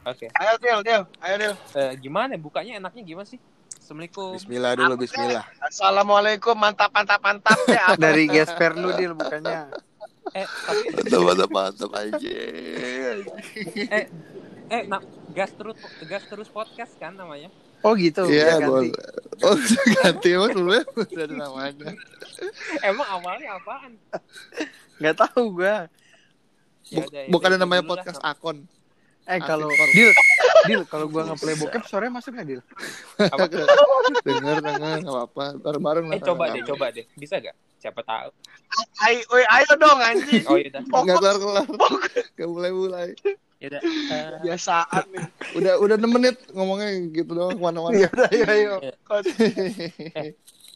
Oke. Ayo Del, Del, ayo Del. Eh, gimana? Bukanya enaknya gimana sih? Assalamualaikum. Bismillah dulu, Bismillah. Assalamualaikum, mantap, mantap, mantap ya. Dari gesper lu Dil bukannya. Eh, tapi Mantap, mantap, mantap aja. eh eh nah, gas terus gas terus podcast kan namanya? Oh gitu. Iya, ganti. Oh, ganti emang sebelumnya udah ada namanya. Emang awalnya apaan? Nggak tahu gua. Ya Buk- ya Bukan namanya dulu lah. podcast akon. Eh kalau. Dil, Dil kalau gua nge-play bokep sore masuk nggak Dil? Apa? Denger, denger, nggak apa-apa. Bareng-bareng lah. Eh coba deh, coba deh. Bisa gak? Siapa tahu. Ayo, oi, ayo dong anjing. Oh iya dah. Nggak kelar-kelar. Nggak mulai-mulai. Ya udah. Eh, Biasaan nih. Udah udah 6 menit ngomongnya gitu doang ke mana-mana. Iya udah ayo ayo.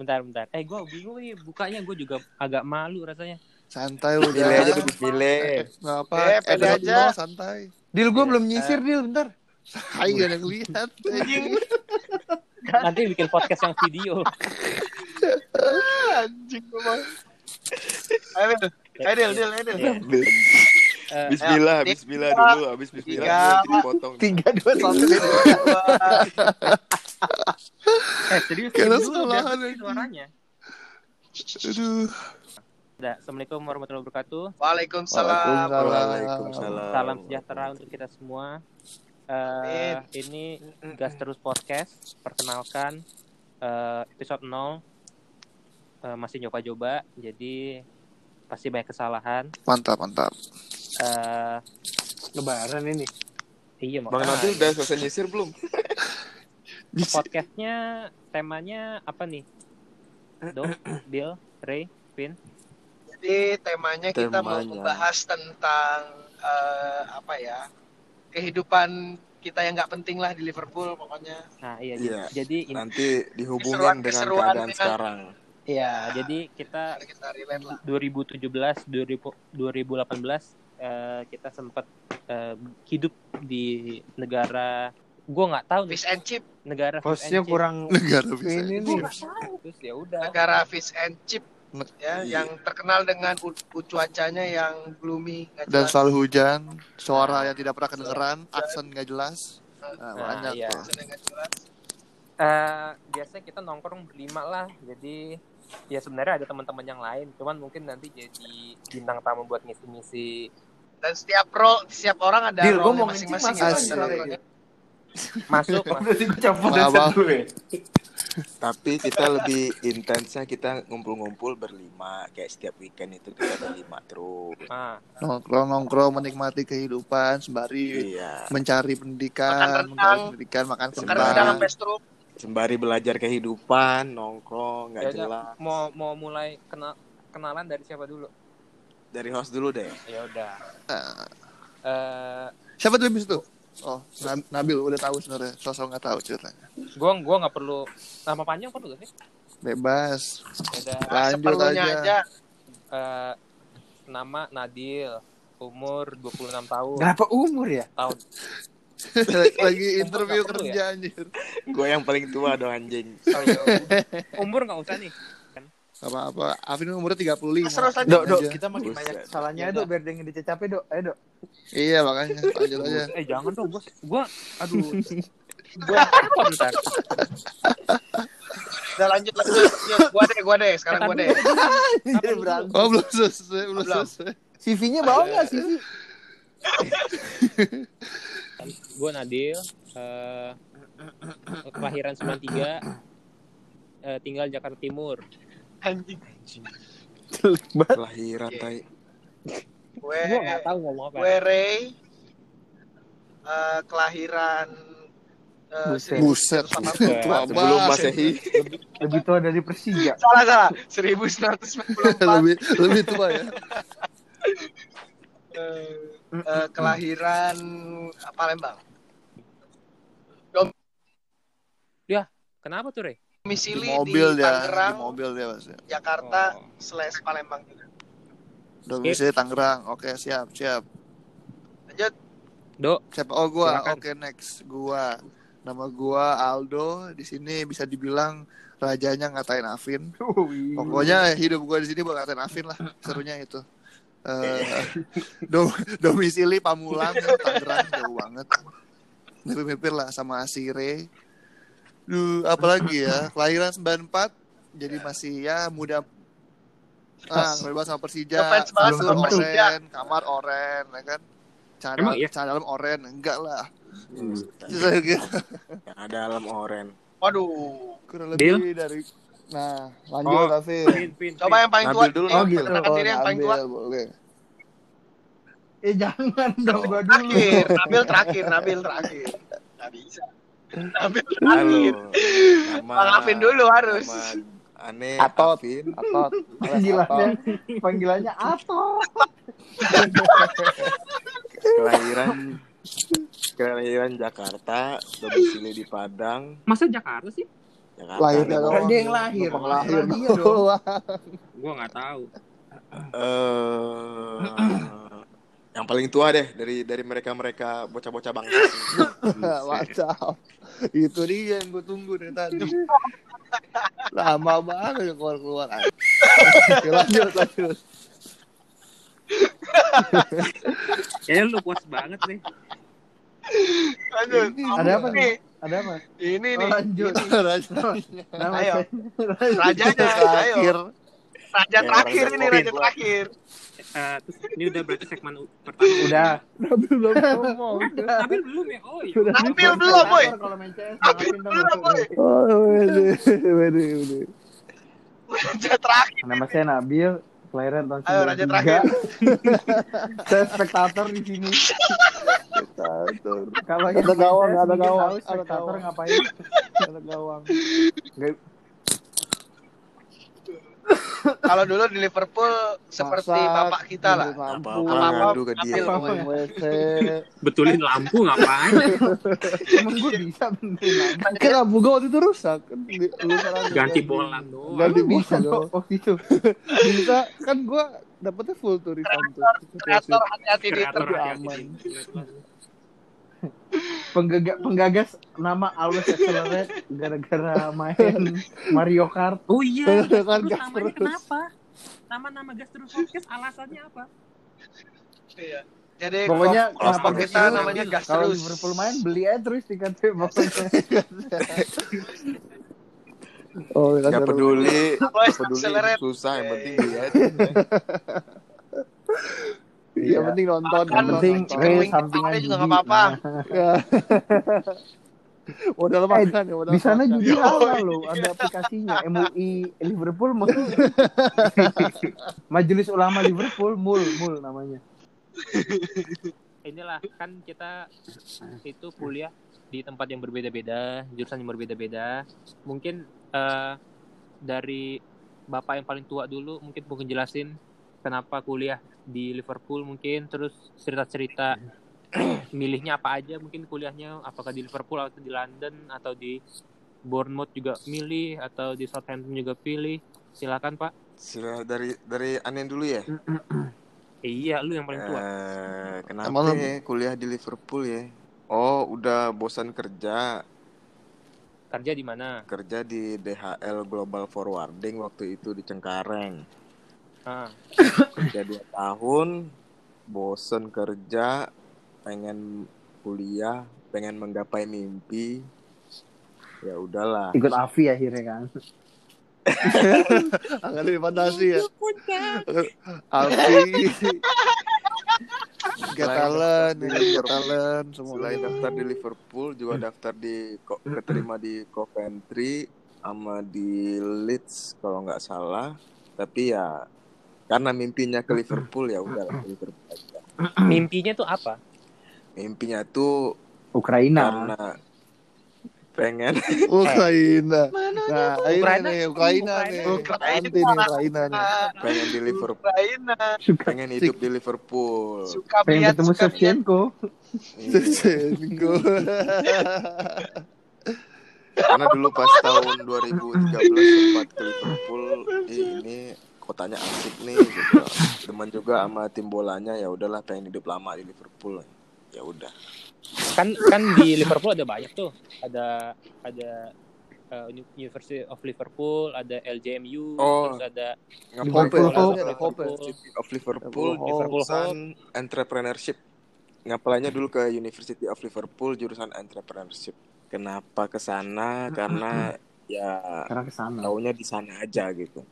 bentar bentar. Eh gue bingung nih bukanya gue juga agak malu rasanya. Santai udah. Bismillah aja tuh, Bismillah. Nggak apa. Eh, pede episode aja. doang, santai. Dil gua belum nyisir Dil bentar. Hai gak ada yang lihat. Nanti bikin podcast yang video. Anjing. Ayo Del, ayo Del, Del, ayo Eh, Bismillah, Ayo. Bismillah dulu, habis Bismillah Tiga. nanti dipotong. Tiga dua satu. eh serius Karena dulu anjing. suaranya. Aduh. Udah, Assalamualaikum warahmatullahi wabarakatuh. Waalaikumsalam. Waalaikumsalam. Salam sejahtera untuk kita semua. Eh, Amin. ini gas terus podcast. Perkenalkan eh, episode 0 Eh, masih nyoba-coba, jadi pasti banyak kesalahan. Mantap, mantap. Eh, Lebaran ini. iya Bang makanya. Nabil udah selesai nyisir belum? podcastnya temanya apa nih? Do, Bill, Ray, Vin. Jadi temanya kita mau Temanya. membahas tentang eh, apa ya? Kehidupan kita yang nggak penting lah di Liverpool pokoknya. Nah iya, Iya. jadi ini, Nanti dihubungin Keseruan- dengan keseruan keadaan dengan- sekarang. ya jadi kita Mari kita relate lah. 2017 2000 2018 eh, kita sempat eh, hidup di negara gua nggak tahu nih Fish and chip, negara fish Hostnya and chip. kurang Negara bisa. ini nggak tahu terus ya udah negara fish and chip ya, iya. yang terkenal dengan cuacanya yang gloomy, Dan selalu hujan, suara yang tidak pernah kedengeran, aksen nggak jelas. Nah, Nah, banyak iya. jelas. Eh, biasanya kita nongkrong berlima lah jadi ya sebenarnya ada teman-teman yang lain cuman mungkin nanti jadi bintang tamu buat ngisi-ngisi Dan setiap role, setiap orang ada Dil, role mau masing-masing gitu. masuk masuk mas Berarti gue campur dulu ya. Tapi kita lebih intensnya kita ngumpul-ngumpul berlima. Kayak setiap weekend itu kita berlima terus. nah, Nongkrong-nongkrong menikmati kehidupan sembari Iya. mencari Makan pendidikan, rendang. mencari pendidikan, makan stroke. Sembari belajar kehidupan, nongkrong, nggak Ya jelas. mau mau mulai kenal kenalan dari siapa dulu Dari host dulu deh. ya udah Nah, eh siapa tuh habis itu? Oh, Nab- Nabil udah tahu sebenarnya, sosok nggak tahu ceritanya. gua gua nggak perlu nama panjang perlu gak sih Bebas. Ya udah Lanjut aja. aja. eh, nama Nadil umur 26 tahun Berapa umur ya? tahun Lagi interview kerja anjir. Gue yang paling tua dong anjing. oh, ya udah. umur nggak usah nih Gak apa-apa. Afin umurnya 35. Terus aja. Dok, dok, kita makin Buset. banyak salahnya dok biar dia dicecapin dok. Ayo dok. Iya makanya lanjut aja. eh jangan dong bos gua aduh gua apa bentar Udah lanjut lanjut. lanjut. Gua deh, gua deh. Sekarang gua deh. Oh belum selesai, belum selesai. CV-nya bawa nggak CV? gue Nadil eh, kelahiran 93 eh, tinggal Jakarta Timur Anjing. Kelahiran Oke. tai. Gue nggak tahu ngomong apa gue Ray. Eh, kelahiran eh, Buset. 1980. Buset. Tua Sebelum banget. Masehi. Lebih tua dari Persija. Salah salah. 1994. lebih lebih tua ya. Eh, eh, kelahiran Palembang. kenapa tuh Re? Di Domisili di, mobil di Tangerang, mobil dia Mas. Jakarta, Oh. slash Palembang juga. Domisili Tangerang. Oke, siap, siap. Lanjut. Do Siapa? Oh, gua. Silakan. Oke, next. Gua Nama gua Aldo. Di sini bisa dibilang rajanya ngatain Afin. Pokoknya hidup gua di sini buat ngatain Afin lah. Serunya itu. Eh, dom- domisili Pamulang, Tangerang jauh banget. Mirip-mirip lah sama Asire. Duh, apalagi ya? Kelahiran 94 jadi masih ya muda Ah, ngelibat sama Persija, kasur oren, kamar oren, ya kan? Cara, Emang iya? cara dalam oren, enggak lah. Hmm. Gitu. Yang ada alam oren. Waduh. kurang Deal? lebih dari nah lanjut Oh, David Pin, pin, Coba yang paling tua. Nabil dulu. eh, Oh, gitu. perkenalkan diri yang paling tua. Boleh. Eh jangan dong gua dulu. Terakhir, Nabil terakhir, Nabil terakhir. Nggak bisa. Terakhir. Nama, Bang Afin dulu harus. Aneh Atot. Afin. Atot. Panggilannya panggilannya Ato. Kelahiran kelahiran Jakarta, domisili di Padang, Masa Jakarta sih? Jakarta. Lahirnya Depok. doang. Dia yang lahir. Lahir dong. doang. Gua nggak tahu. Eh, yang paling tua deh dari dari mereka mereka bocah-bocah bangsa. Mantap. Itu dia yang gue tunggu dari tadi. Lama banget keluar-keluar. Oke, lanjut, lanjut. Kayaknya lu puas banget nih. Lanjut. Ini- Ada apa nih? Ada apa? ini Oh, nih. lanjut. Rajanya. Nama Ayo. saya- Rajanya, Terakhir. Raja Ya, terakhir Raja ini, raja terakhir. Eh, terus ini udah berarti segmen pertama. Udah. Nabil belum ngomong. Tapi belum ya. Oh iya. Nabil belum, boy. Dong, belum, boy. Oh, wede, wede, wede. Raja terakhir. Nama saya Nabil, kelahiran tahun Ayo, raja 93. terakhir. saya spektator di sini. Spectator. Kalau Ada gawang, ada gawang, ada spektator gawang. ngapain? Ada gawang. Kalau dulu di Liverpool seperti Masak, bapak kita lah. lampu, Apa-apa ngadu ke dia. Betulin lampu ngapain? Emang gue bisa benerin nama. Kan lampu gue waktu itu rusak. Kan salah Ganti bola doang. Ganti bisa bola dong doang. waktu itu. Bisa. Kan gue dapetnya full tuh refund tuh. Kreator hati-hati di aman. Penggaga, penggagas nama Always Accelerate gara-gara main Mario Kart. Oh iya. Terus namanya terus. kenapa? Nama-nama gas terus podcast alasannya apa? Iya. Jadi Pokoknya kalau kenapa kita namanya gas Kalau terus. Liverpool main beli aja terus tiket pokoknya. Oh, Gak seru. peduli, gak peduli susah yang penting dia yang penting nonton. Kan Yang penting chicken eh, wing sampingan juga nggak apa-apa. Nah, Ya. Modal makan ya, modal di sana judi halal loh, ada aplikasinya MUI Liverpool Mul. Majelis Ulama Liverpool Mul Mul namanya. Inilah kan kita itu kuliah di tempat yang berbeda-beda, jurusan yang berbeda-beda. Mungkin eh, dari bapak yang paling tua dulu mungkin mungkin jelasin kenapa kuliah di Liverpool mungkin terus cerita-cerita milihnya apa aja mungkin kuliahnya apakah di Liverpool atau di London atau di Bournemouth juga milih atau di Southampton juga pilih silakan pak Sila dari dari aneh dulu ya. Iya lu yang paling tua Eh, kenapa Emang lu- ya kuliah di Liverpool ya? Oh, udah bosan kerja, kerja di mana kerja di DHL Global Forwarding waktu itu di Cengkareng. Ah Kerja dua tahun, bosan kerja, pengen kuliah, pengen menggapai mimpi. Ya udahlah. Ikut Avi akhirnya kan. Agak dari fantasi ya. Alfi. Get talent, get talent, semua. Selain daftar di Liverpool, juga daftar di keterima di Coventry sama di Leeds kalau nggak salah. Tapi ya karena mimpinya ke Liverpool ya udah Liverpool aja. mimpinya tuh apa Mimpinya tuh Ukraina. karena pengen Ukraina. Nah, ini Ukraina? nih, Ukraina nih. Ukraina. Nih Ukraina nih. pengen di Liverpool, Ukraina pengen hidup di Liverpool. suka Pengen ketemu. Shevchenko. Iya. Minggu. Karena dulu pas tahun 2013 sempat ke Liverpool, "Ih, ini kotanya asik nih gitu. Teman juga sama tim bolanya ya udahlah pengen hidup lama di Liverpool. Ya udah. kan kan di Liverpool ada banyak tuh ada ada uh, Uni- University of Liverpool ada LJMU Oh. terus ada Liverpool ya, Hope, Liverpool. University of Liverpool, Liverpool jurusan entrepreneurship. Ngapalanya dulu ke University of Liverpool jurusan entrepreneurship. Kenapa ke sana? Karena ya Karena ke sana. taunya di sana aja gitu.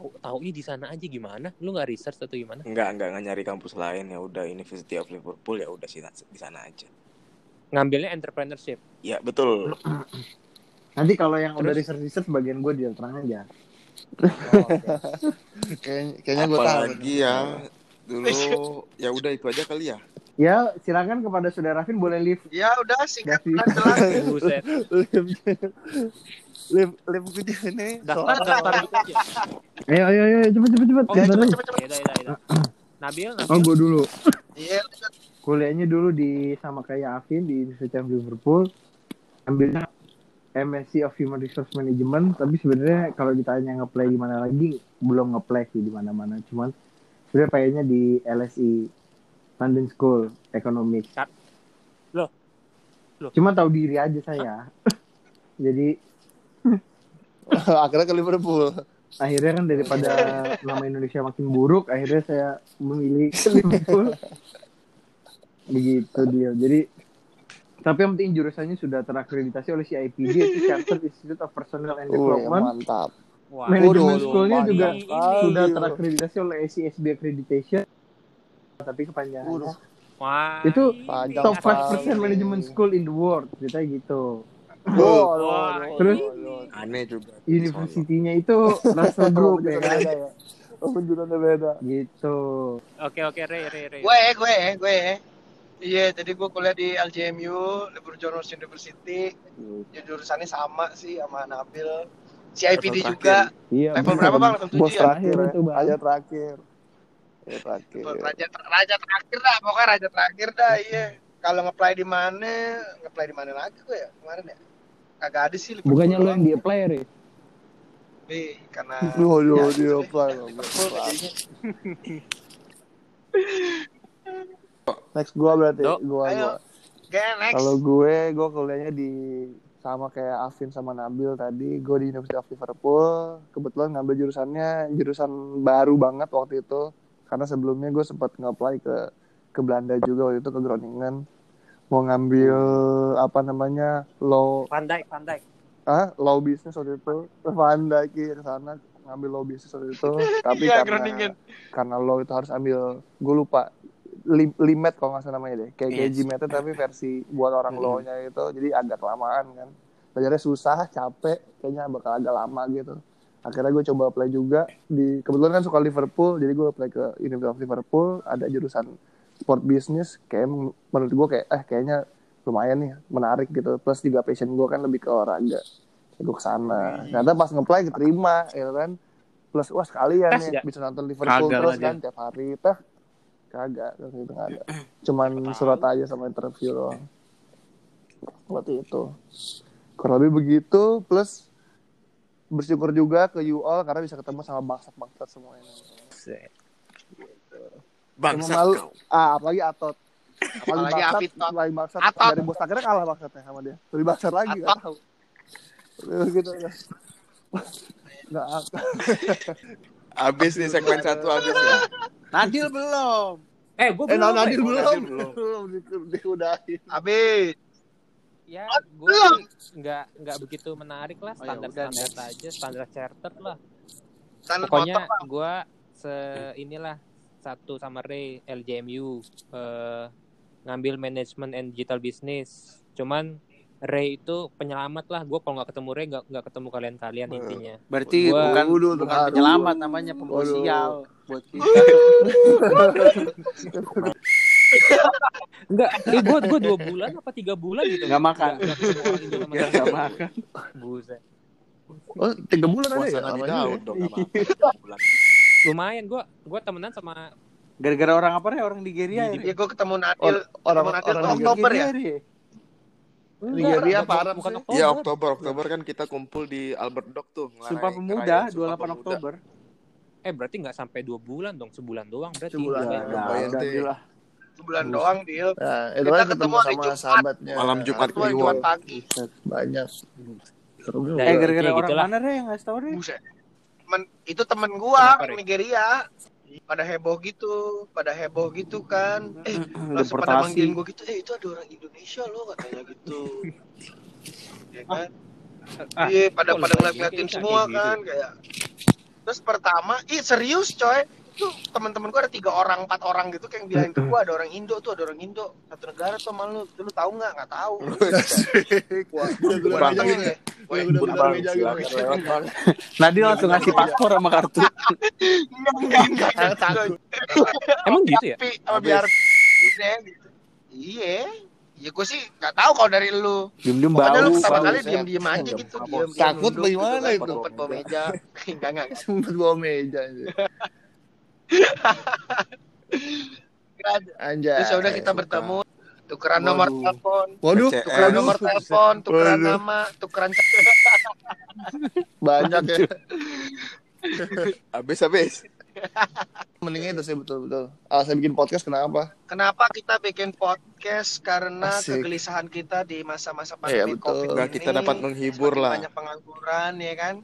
Tahu taunya di sana aja gimana lu nggak research atau gimana Enggak, enggak, enggak nyari kampus lain ya udah University of Liverpool ya udah sih di sana aja. ngambilnya entrepreneurship Ya, betul. Nanti kalau yang udah Terus? research research bagian gue dia terang aja. Oh, oke. Kayaknya, kayaknya gue tahu. Apalagi ya dulu ya udah itu aja kali ya. Ya, silakan kepada saudara Rafin boleh live. Ya udah singkat jelas. Live, live gue ini daftar daftar gitu aja Ayo, ayo, ayo, cepet, cepet, cepet. Oh, cepet, cepet, cepet. udah. Nabil Oh, Nabil gue dulu. Iya, Kuliahnya dulu di sama kayak Afin di University of Liverpool. Ambilnya MSc of Human Resource Management, tapi sebenarnya kalau ditanya ngeplay di mana lagi, belum ngeplay sih di mana-mana. Cuman sebenarnya pengennya di LSE London School Economics. Kat- Loh. Loh. Cuma tahu diri aja saya. Jadi akhirnya ke Liverpool. akhirnya kan daripada nama Indonesia makin buruk akhirnya saya memilih ke Liverpool begitu dia jadi tapi yang penting jurusannya sudah terakreditasi oleh CIPD itu Chartered Institute of Personnel and Development mantap. Wah, manajemen schoolnya juga sekali. sudah terakreditasi oleh ACSB accreditation tapi kepanjangannya. Wah, Itu panjang top sekali. 5% management school in the world ceritanya gitu. Wow, Wah, Terus? Aneh juga. universitinya itu Russell Group ya. Kan Oh, penjualannya beda. gitu. Oke oke Ray Ray Ray gue gue gue. Iya jadi gue kuliah di LJMU Liverpool Journals University. Ya, jurusannya sama sih sama Nabil CIPD Level juga iya level berapa bang level Bos tujuh ya terakhir terakhir, itu, Bang. aja terakhir. Ya, terakhir. raja raja terakhir dah pokoknya raja terakhir dah iya kalau ngeplay di mana ngeplay di mana lagi gue ya kemarin ya kagak ada sih bukannya lo yang di apply ya Tapi karena Ya, dia gitu apply. Next gua berarti, Dok. gua Ayo. gua. Oke, next. Kalau gue, gue kuliahnya di sama kayak Afin sama Nabil tadi, gue di University of Liverpool. Kebetulan ngambil jurusannya jurusan baru banget waktu itu, karena sebelumnya gue sempat nge-apply ke ke Belanda juga waktu itu ke Groningen. Mau ngambil apa namanya law, Van Dijk Van Dijk ah law business waktu itu, Van Dijk ke sana ngambil law business waktu itu. Tapi Iya, karena Groningen. karena law itu harus ambil, gue lupa limet kalau nggak salah namanya deh. Kayak Yes. GMAT tapi versi buat orang Hmm. law-nya itu jadi agak kelamaan kan. Belajarnya susah capek kayaknya bakal agak lama gitu. Akhirnya gue coba apply juga di kebetulan kan suka Liverpool jadi gue apply ke University of Liverpool ada jurusan sport business kayak menurut gue kayak eh kayaknya lumayan nih menarik gitu. Plus juga passion gue kan lebih ke olahraga. Ya gue ke sana ternyata pas nge-apply keterima ya kan. Plus wah sekalian Tes nih nggak? bisa nonton Liverpool Kagak terus lah kan tiap hari. Teh kagak waktu itu ada. Cuman surat aja sama interview doang. Waktu itu. Kurang lebih begitu plus bersyukur juga ke UOL karena bisa ketemu sama bangsat-bangsat semuanya Bangsa Emang malu. kau. ah apalagi Atot. Apalagi bangsat, Afid, Tot. paling bangsat. Atot. dari bos akhirnya kalah bangsatnya sama dia. Lebih bangsat lagi nggak tahu gitu ya nggak Abis nih segmen satu abis ya. Nadil belum eh gue eh belum Nadil. Oh, belum Nadil belum. belum di- diudahin Habis. ya gue nggak nggak begitu menarik lah Oh, ya standar udah, standar aja standar chartered lah Standar pokoknya motor. gue se inilah satu sama Ray LJMU eh, ngambil manajemen and digital business cuman Ray itu penyelamat lah gue kalau nggak ketemu Ray nggak nggak ketemu kalian-kalian Betul. intinya Berarti Gua- bukan Waduh, bukan aduh. penyelamat namanya sial buat kita. enggak eh, gue gue dua bulan apa tiga bulan gitu Nggak makan. nggak orang nggak makan. buset oh tiga bulan ada Puasa ya Daud ya? dong lumayan gue gue temenan sama Gara-gara orang apa ya? Orang Nigeria ya? Ya gue ketemu Nadil. Or- orang ketemu orang tuh Oktober ya. Nigeria, apa bukan- Arab bukan? Oktober. Iya Oktober Oktober kan kita kumpul di Albert Dock tuh. Sumpah Pemuda, Sumpah 28 Pemuda. Oktober. eh berarti nggak sampai dua bulan dong sebulan doang berarti Sebulan. Ya, Nah, Lumayan, udah Teh. gila. satu bulan doang deal Nah, Kita ketemu ketemu sama Jumat. sahabatnya. Malam Jumat Kliwon. Jumat pagi banyak. Dan- Eh gara-gara Ya, orang mana deh yang ngasih tau deh? Buset. Temen, itu temen gua Kenapa, Re? Nigeria pada heboh gitu pada heboh gitu kan. Eh langsung pada manggilin gua gitu eh itu ada orang Indonesia loh katanya gitu. Ya kan? Ah, iya pada pada kayak semua gitu. kan kayak terus pertama ih serius coy itu teman-teman gua ada tiga orang empat orang gitu kayak yang bilangin ke gua ada orang Indo tuh ada orang Indo satu negara tuh sama lu lu tahu nggak nggak tahu meja datengin gitu. ya gitu. Nadi langsung ngasih paspor sama kartu. Emang gitu ya? Biar gitu. Iya. Ya gue sih nggak tahu kalau dari lu. Pokoknya bau. lu pertama kali saya- diem-diem aja gitu. Diem, diem, Takut bagaimana itu? Ngumpet bawah meja. Enggak, enggak. Sempet bawa meja. Anjay. Terus ya udah kita suka. bertemu. Tukeran nomor telepon. Waduh. Tukeran nomor telepon, tukeran Waduh. nama, tukeran banyak ya. Habis habis. Mendingnya itu sih betul-betul. Alasan bikin podcast kenapa? Kenapa kita bikin podcast? Karena Asik. kegelisahan kita di masa-masa Iya, pandemi betul. COVID ini. kita dapat menghibur lah. Banyak pengangguran ya kan.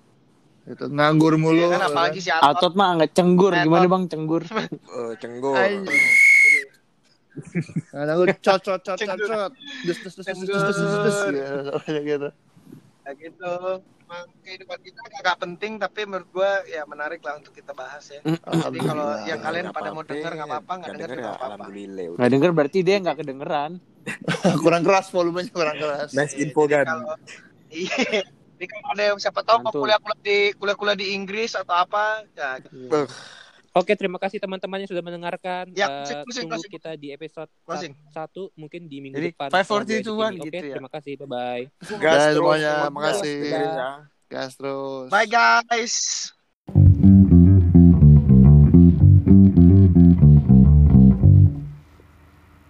Itu nganggur mulu. Iya kan apalagi si Atot. Atot mah nggak cenggur. Metot. Gimana bang cenggur? Anjing. Nah, nganggur cot cot cot cot Cenggur. cot. Dus dus dus dus dus dus dus dus. Gitu, gitu. Ya gitu. Emang kehidupan kita agak penting tapi menurut gua ya menarik lah untuk kita bahas ya. Jadi kalau yang kalian pada mau denger nggak apa-apa, nggak denger denger nggak ya, apa-apa. Nggak denger berarti dia nggak kedengeran. kurang keras volumenya kurang keras. Nice Iya, info kan. Iya, jadi kalau ada yang siapa tahu mau kuliah-kuliah di kuliah-kuliah di Inggris atau apa, ya Oke, terima kasih teman-teman yang sudah mendengarkan. Ya, Eh, closing, tunggu closing. kita di episode Closing. sa- satu mungkin di minggu Jadi, depan. five, four, three, two, one gitu Oke, ya. terima kasih. Bye bye. Guys, terus, semuanya, makasih. kasih. Gas terus. bye guys.